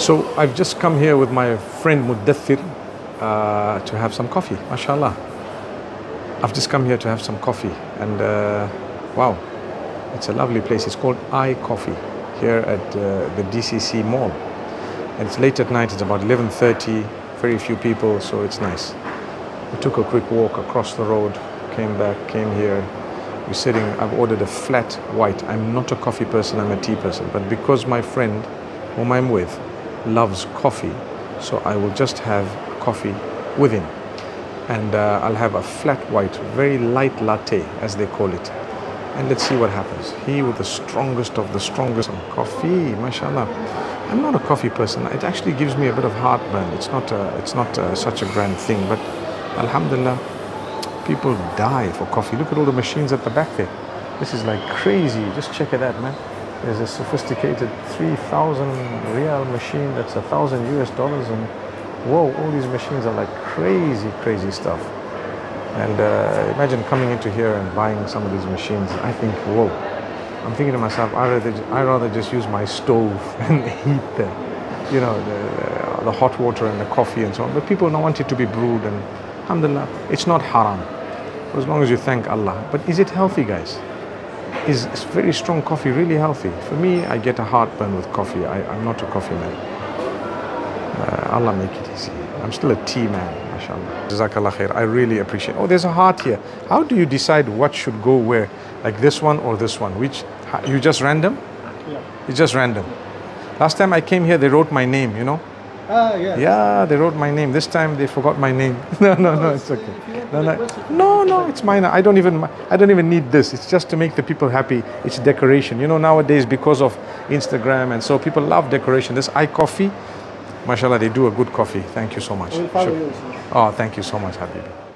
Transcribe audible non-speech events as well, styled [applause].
So I've just come here with my friend Muddathir uh, to have some coffee, mashallah. I've just come here to have some coffee and uh, wow, it's a lovely place. It's called iCoffee here at uh, the DCC Mall. And it's late at night, it's about 11.30, very few people, so it's nice. We took a quick walk across the road, came back, came here. We're sitting, I've ordered a flat white. I'm not a coffee person, I'm a tea person. But because my friend, whom I'm with, loves coffee, so I will just have coffee with him. And uh, I'll have a flat white, very light latte, as they call it. And let's see what happens. He with the strongest of the strongest coffee, mashallah. I'm not a coffee person. It actually gives me a bit of heartburn. It's not, a, it's not a, such a grand thing, but Alhamdulillah, people die for coffee. Look at all the machines at the back there. This is like crazy. Just check it out, man. There's a sophisticated 3,000 real machine that's a thousand US dollars, and whoa, all these machines are like crazy, crazy stuff. And uh, imagine coming into here and buying some of these machines. I think, whoa. I'm thinking to myself, I rather, I rather just use my stove [laughs] and heat the, you know, the, the hot water and the coffee and so on. But people don't want it to be brewed, and alhamdulillah, it's not haram, as long as you thank Allah. But is it healthy, guys? Is, very strong coffee really healthy? For me, I get a heartburn with coffee. I, I'm not a coffee man. Uh, Allah make it easy. I'm still a tea man, mashallah. Jazakallah khair. I really appreciate Oh, there's a heart here. How do you decide what should go where? Like this one or this one? Which, you just random? Yeah. It's just random. Last time I came here, they wrote my name, you know? Ah, yeah. Yeah, they wrote my name. This time they forgot my name. [laughs] No, no, no, it's okay. No, no, no, no, it's mine. I don't even, I don't even need this. It's just to make the people happy. It's decoration. You know, nowadays because of Instagram and so people love decoration. This iCoffee, mashallah, they do a good coffee. Thank you so much. We'll follow Shuk- you. inshallah. Oh, thank you so much, Habibi.